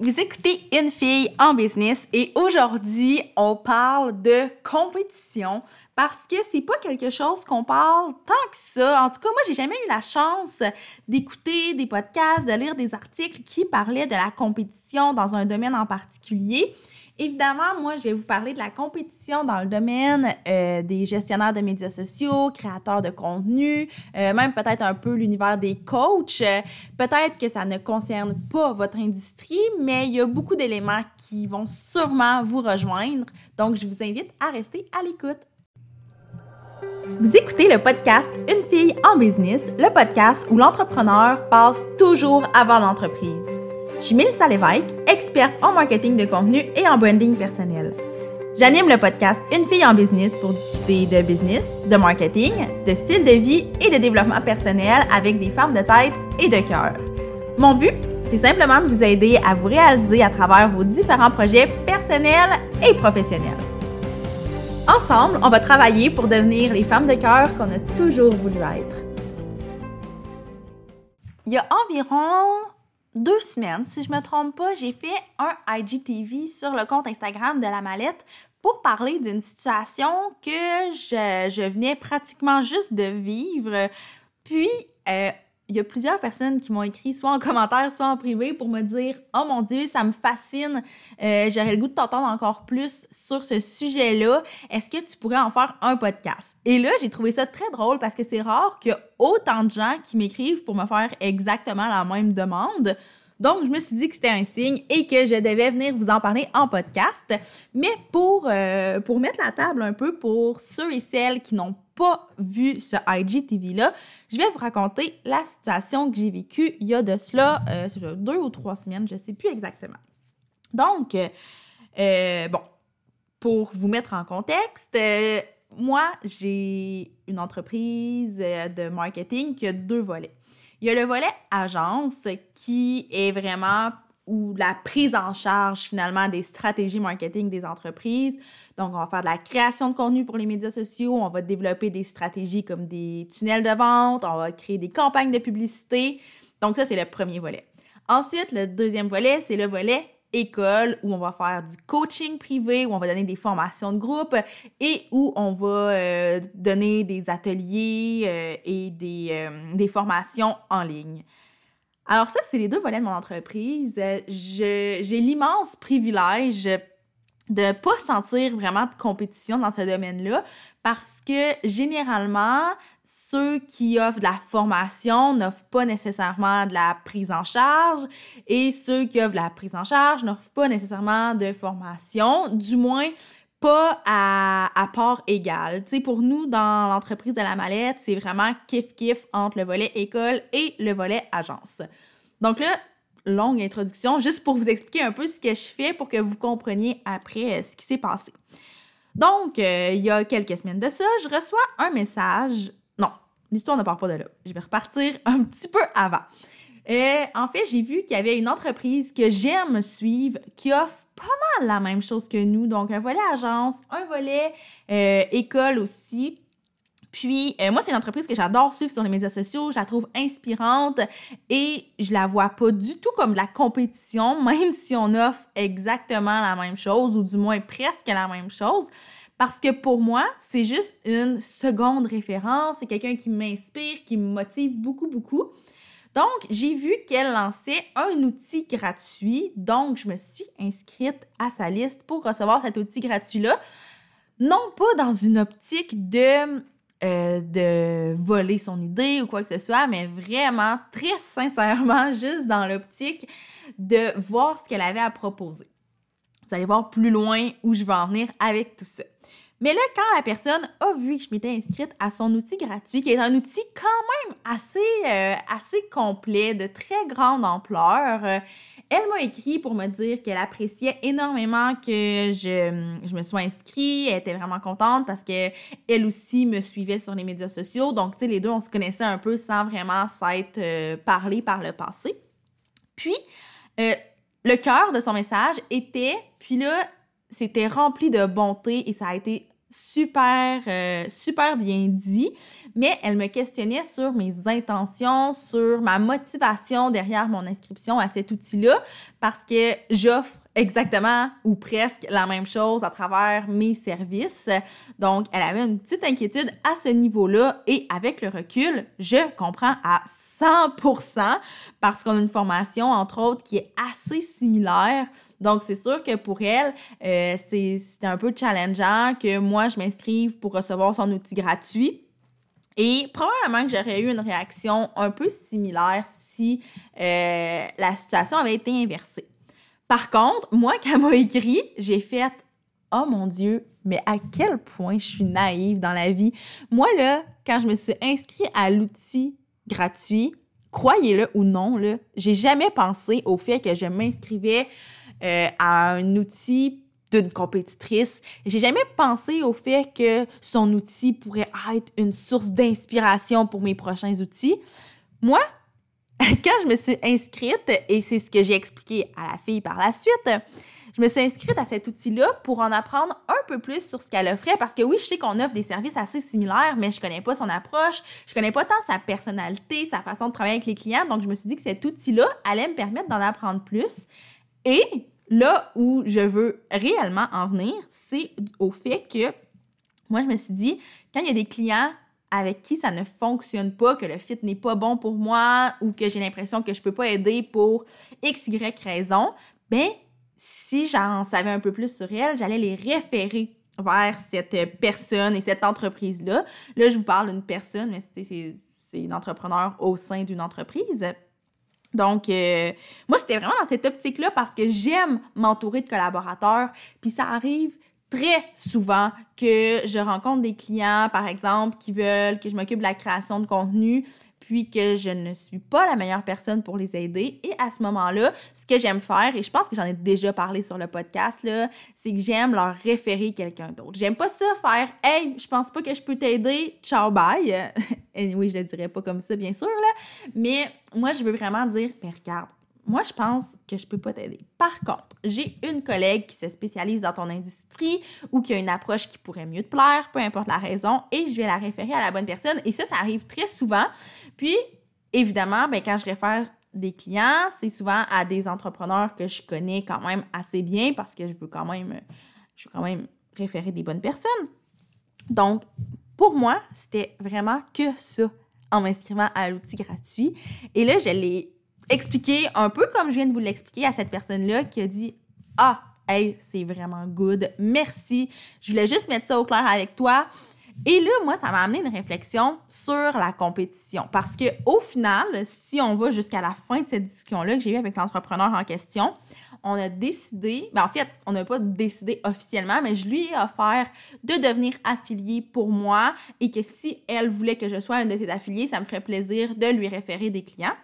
Vous écoutez Une fille en business et aujourd'hui, on parle de compétition parce que c'est pas quelque chose qu'on parle tant que ça. En tout cas, moi, j'ai jamais eu la chance d'écouter des podcasts, de lire des articles qui parlaient de la compétition dans un domaine en particulier. Évidemment, moi, je vais vous parler de la compétition dans le domaine euh, des gestionnaires de médias sociaux, créateurs de contenu, euh, même peut-être un peu l'univers des coachs. Peut-être que ça ne concerne pas votre industrie, mais il y a beaucoup d'éléments qui vont sûrement vous rejoindre. Donc, je vous invite à rester à l'écoute. Vous écoutez le podcast Une fille en business, le podcast où l'entrepreneur passe toujours avant l'entreprise. Je suis Mélissa Lévesque, experte en marketing de contenu et en branding personnel. J'anime le podcast Une fille en business pour discuter de business, de marketing, de style de vie et de développement personnel avec des femmes de tête et de cœur. Mon but, c'est simplement de vous aider à vous réaliser à travers vos différents projets personnels et professionnels. Ensemble, on va travailler pour devenir les femmes de cœur qu'on a toujours voulu être. Il y a environ deux semaines, si je me trompe pas, j'ai fait un IGTV sur le compte Instagram de la mallette pour parler d'une situation que je, je, venais pratiquement juste de vivre. Puis, euh, il y a plusieurs personnes qui m'ont écrit, soit en commentaire, soit en privé, pour me dire Oh mon Dieu, ça me fascine, euh, j'aurais le goût de t'entendre encore plus sur ce sujet-là. Est-ce que tu pourrais en faire un podcast? Et là, j'ai trouvé ça très drôle parce que c'est rare qu'il y a autant de gens qui m'écrivent pour me faire exactement la même demande. Donc, je me suis dit que c'était un signe et que je devais venir vous en parler en podcast. Mais pour, euh, mettre la table un peu pour ceux et celles qui n'ont pas vu ce IGTV-là, je vais vous raconter la situation que j'ai vécue il y a de cela euh, deux ou trois semaines, je ne sais plus exactement. Donc, euh, bon, pour vous mettre en contexte, moi, j'ai une entreprise de marketing qui a deux volets. Il y a le volet agence qui est vraiment ou la prise en charge finalement des stratégies marketing des entreprises. Donc, on va faire de la création de contenu pour les médias sociaux, on va développer des stratégies comme des tunnels de vente, on va créer des campagnes de publicité. Donc, ça, c'est le premier volet. Ensuite, le deuxième volet, c'est le volet école où on va faire du coaching privé, où on va donner des formations de groupe et où on va euh, donner des ateliers euh, et des, euh, des, formations en ligne. Alors ça, c'est les deux volets de mon entreprise. J'ai l'immense privilège de ne pas sentir vraiment de compétition dans ce domaine-là parce que généralement, ceux qui offrent de la formation n'offrent pas nécessairement de la prise en charge et ceux qui offrent de la prise en charge n'offrent pas nécessairement de formation, du moins pas à, à part égale. Tu sais, pour nous, dans l'entreprise de la mallette, c'est vraiment kiff-kiff entre le volet école et le volet agence. Donc là, longue introduction, juste pour vous expliquer un peu ce que je fais pour que vous compreniez après euh, ce qui s'est passé. Donc, euh, il y a quelques semaines de ça, je reçois un message l'histoire ne part pas de là. Je vais repartir un petit peu avant. Euh, en fait, j'ai vu qu'il y avait une entreprise que j'aime suivre qui offre pas mal la même chose que nous. Donc, un volet agence, un volet euh, école aussi. Puis, euh, moi, c'est une entreprise que j'adore suivre sur les médias sociaux. Je la trouve inspirante et je la vois pas du tout comme de la compétition, même si on offre exactement la même chose ou du moins presque la même chose. Parce que pour moi, c'est juste une seconde référence. C'est quelqu'un qui m'inspire, qui me motive beaucoup, beaucoup. Donc, j'ai vu qu'elle lançait un outil gratuit. Donc, je me suis inscrite à sa liste pour recevoir cet outil gratuit-là. Non pas dans une optique de, euh, de voler son idée ou quoi que ce soit, mais vraiment, très sincèrement, juste dans l'optique de voir ce qu'elle avait à proposer. Vous allez voir plus loin où je vais en venir avec tout ça. Mais là, quand la personne a vu que je m'étais inscrite à son outil gratuit, qui est un outil quand même assez, euh, assez complet, de très grande ampleur, euh, elle m'a écrit pour me dire qu'elle appréciait énormément que je, je me sois inscrite. Elle était vraiment contente parce que elle aussi me suivait sur les médias sociaux. Donc, tu sais, les deux, on se connaissait un peu sans vraiment s'être euh, parlé par le passé. Puis, le cœur de son message était, puis là, c'était rempli de bonté et ça a été super, euh, super bien dit. mais elle me questionnait sur mes intentions, sur ma motivation derrière mon inscription à cet outil-là, parce que j'offre exactement ou presque la même chose à travers mes services. Donc, elle avait une petite inquiétude à ce niveau-là et avec le recul, je comprends à 100% parce qu'on a une formation, entre autres, qui est assez similaire. Donc, c'est sûr que pour elle, euh, c'est un peu challengeant que moi, je m'inscrive pour recevoir son outil gratuit. Et probablement que j'aurais eu une réaction un peu similaire si euh, la situation avait été inversée. Par contre, moi, quand elle m'a écrit, j'ai fait Oh mon Dieu, mais à quel point je suis naïve dans la vie. Moi, là, quand je me suis inscrite à l'outil gratuit, croyez-le ou non, là, j'ai jamais pensé au fait que je m'inscrivais euh, à un outil d'une compétitrice. J'ai jamais pensé au fait que son outil pourrait être une source d'inspiration pour mes prochains outils. Moi, quand je me suis inscrite, et c'est ce que j'ai expliqué à la fille par la suite, je me suis inscrite à cet outil-là pour en apprendre un peu plus sur ce qu'elle offrait parce que oui, je sais qu'on offre des services assez similaires, mais je connais pas son approche, je connais pas tant sa personnalité, sa façon de travailler avec les clients. Donc, je me suis dit que cet outil-là allait me permettre d'en apprendre plus. Et là où je veux réellement en venir, c'est au fait que moi, je me suis dit, quand il y a des clients avec qui ça ne fonctionne pas, que le fit n'est pas bon pour moi ou que j'ai l'impression que je peux pas aider pour x, y raison, ben si j'en savais un peu plus sur elle, j'allais les référer vers cette personne et cette entreprise-là. Là, je vous parle d'une personne, mais c'est une entrepreneur au sein d'une entreprise. Donc, euh, moi, c'était vraiment dans cette optique-là parce que j'aime m'entourer de collaborateurs. Puis ça arrive très souvent que je rencontre des clients, par exemple, qui veulent que je m'occupe de la création de contenu, puis que je ne suis pas la meilleure personne pour les aider. Et à ce moment-là, ce que j'aime faire, et je pense que j'en ai déjà parlé sur le podcast, c'est que j'aime leur référer quelqu'un d'autre. J'aime pas ça faire Hey, je pense pas que je peux t'aider, ciao, bye. Oui, je le dirais pas comme ça, bien sûr, là. Mais moi, je veux vraiment dire, mais regarde, moi, je pense que je peux pas t'aider. Par contre, j'ai une collègue qui se spécialise dans ton industrie ou qui a une approche qui pourrait mieux te plaire, peu importe la raison, et je vais la référer à la bonne personne. Et ça, ça arrive très souvent. Puis, évidemment, ben, quand je réfère des clients, c'est souvent à des entrepreneurs que je connais quand même assez bien parce que je veux quand même, je veux quand même référer des bonnes personnes. Donc, pour moi, c'était vraiment que ça en m'inscrivant à l'outil gratuit. Et là, je l'ai expliquer un peu comme je viens de vous l'expliquer à cette personne-là qui a dit Ah, hey, c'est vraiment good, merci. Je voulais juste mettre ça au clair avec toi. Et là, moi, ça m'a amené une réflexion sur la compétition. Parce que au final, si on va jusqu'à la fin de cette discussion-là que j'ai eue avec l'entrepreneur en question, on a décidé, ben en fait, on n'a pas décidé officiellement, mais je lui ai offert de devenir affilié pour moi et que si elle voulait que je sois un de ses affiliés, ça me ferait plaisir de lui référer des clients.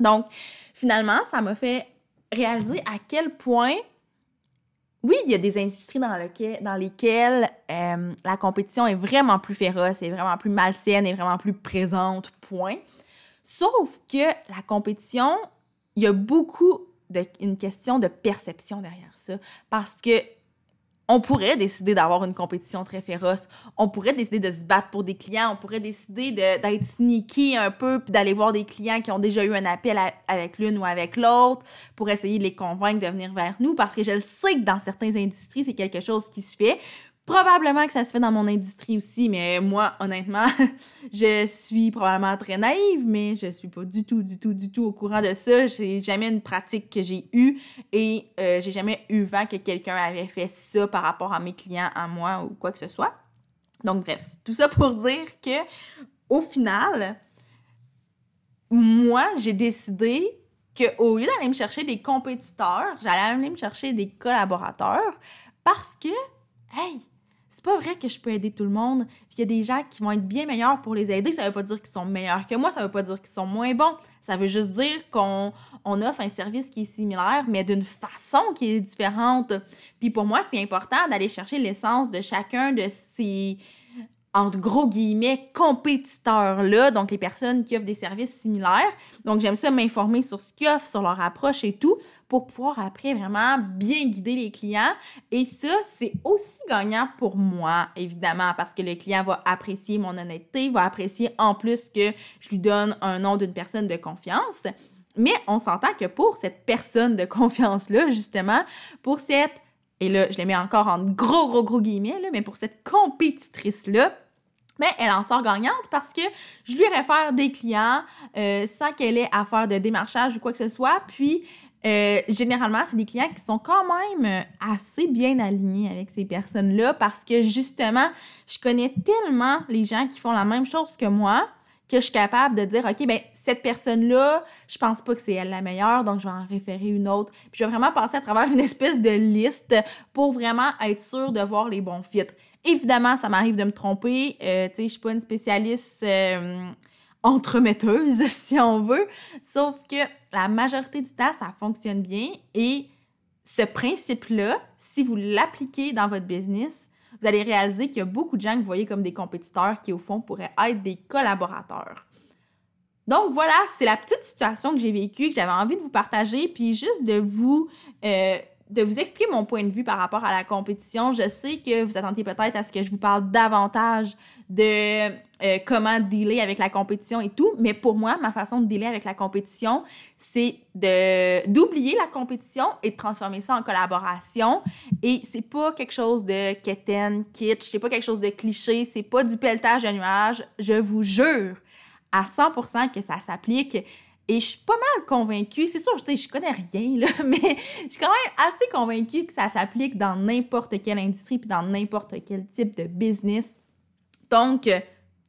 Donc, finalement, ça m'a fait réaliser à quel point, oui, il y a des industries dans, lesquelles euh, la compétition est vraiment plus féroce, est vraiment plus malsaine, est vraiment plus présente, point. Sauf que la compétition, il y a beaucoup de, une question de perception derrière ça. Parce que on pourrait décider d'avoir une compétition très féroce. On pourrait décider de se battre pour des clients. On pourrait décider d'être sneaky un peu puis d'aller voir des clients qui ont déjà eu un appel avec l'une ou avec l'autre pour essayer de les convaincre de venir vers nous parce que je le sais que dans certaines industries, c'est quelque chose qui se fait. Probablement que ça se fait dans mon industrie aussi, mais moi, honnêtement, je suis probablement très naïve, mais je suis pas du tout, du tout, du tout au courant de ça. C'est jamais une pratique que j'ai eue et euh, j'ai jamais eu vent que quelqu'un avait fait ça par rapport à mes clients, à moi ou quoi que ce soit. Donc, bref, tout ça pour dire que, au final, moi, j'ai décidé qu'au lieu d'aller me chercher des compétiteurs, j'allais aller me chercher des collaborateurs parce que, hey, c'est pas vrai que je peux aider tout le monde. Puis il y a des gens qui vont être bien meilleurs pour les aider. Ça veut pas dire qu'ils sont meilleurs que moi, ça veut pas dire qu'ils sont moins bons. Ça veut juste dire qu'on on offre un service qui est similaire, mais d'une façon qui est différente. Puis pour moi, c'est important d'aller chercher l'essence de chacun de ces entre gros guillemets, compétiteurs-là, donc les personnes qui offrent des services similaires. Donc, j'aime ça m'informer sur ce qu'ils offrent, sur leur approche et tout, pour pouvoir après vraiment bien guider les clients. Et ça, c'est aussi gagnant pour moi, évidemment, parce que le client va apprécier mon honnêteté, va apprécier en plus que je lui donne un nom d'une personne de confiance. Mais on s'entend que pour cette personne de confiance-là, justement, pour cette et là, je les mets encore en gros, gros, gros guillemets, là, mais pour cette compétitrice-là, ben, elle en sort gagnante parce que je lui réfère des clients euh, sans qu'elle ait à faire de démarchage ou quoi que ce soit. Puis, euh, généralement, c'est des clients qui sont quand même assez bien alignés avec ces personnes-là parce que justement, je connais tellement les gens qui font la même chose que moi que je suis capable de dire, OK, ben cette personne-là, je pense pas que c'est elle la meilleure, donc je vais en référer une autre. Puis je vais vraiment passer à travers une espèce de liste pour vraiment être sûre de voir les bons fits. Évidemment, ça m'arrive de me tromper. Euh, tu sais, je suis pas une spécialiste euh, entremetteuse, si on veut. Sauf que la majorité du temps, ça fonctionne bien. Et ce principe-là, si vous l'appliquez dans votre business, vous allez réaliser qu'il y a beaucoup de gens que vous voyez comme des compétiteurs qui, au fond, pourraient être des collaborateurs. Donc voilà, c'est la petite situation que j'ai vécue, que j'avais envie de vous partager, puis juste de vous, euh, de vous expliquer mon point de vue par rapport à la compétition. Je sais que vous attendiez peut-être à ce que je vous parle davantage de euh, comment dealer avec la compétition et tout, mais pour moi, ma façon de dealer avec la compétition, c'est d'oublier la compétition et de transformer ça en collaboration. Et c'est pas quelque chose de quétaine, kitsch, c'est pas quelque chose de cliché, c'est pas du pelletage de nuages. Je vous jure à 100% que ça s'applique. Et je suis pas mal convaincue, c'est sûr, je, je connais rien, là, mais je suis quand même assez convaincue que ça s'applique dans n'importe quelle industrie puis dans n'importe quel type de business. Donc,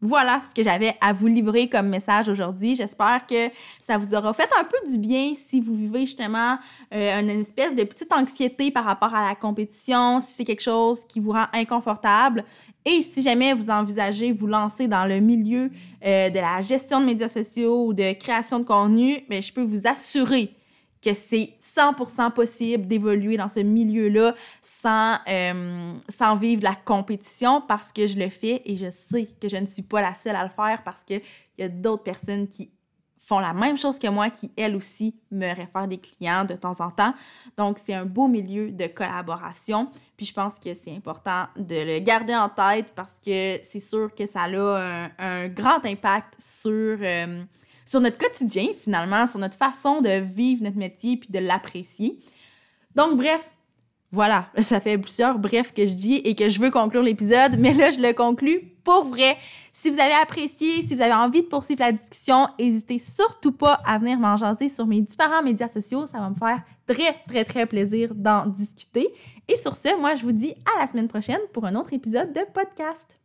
voilà ce que j'avais à vous livrer comme message aujourd'hui. J'espère que ça vous aura fait un peu du bien si vous vivez justement euh, une espèce de petite anxiété par rapport à la compétition, si c'est quelque chose qui vous rend inconfortable. Et si jamais vous envisagez vous lancer dans le milieu euh, de la gestion de médias sociaux ou de création de contenu, ben, je peux vous assurer que c'est 100% possible d'évoluer dans ce milieu-là sans, euh, sans vivre la compétition parce que je le fais et je sais que je ne suis pas la seule à le faire parce qu'il y a d'autres personnes qui font la même chose que moi, qui elles aussi me réfèrent des clients de temps en temps. Donc, c'est un beau milieu de collaboration. Puis, je pense que c'est important de le garder en tête parce que c'est sûr que ça a un, grand impact sur... Euh, sur notre quotidien, finalement, sur notre façon de vivre notre métier puis de l'apprécier. Donc, bref, voilà, ça fait plusieurs brefs que je dis et que je veux conclure l'épisode, mais là, je le conclus pour vrai. Si vous avez apprécié, si vous avez envie de poursuivre la discussion, n'hésitez surtout pas à venir m'en jaser sur mes différents médias sociaux. Ça va me faire très, très, très plaisir d'en discuter. Et sur ce, moi, je vous dis à la semaine prochaine pour un autre épisode de podcast.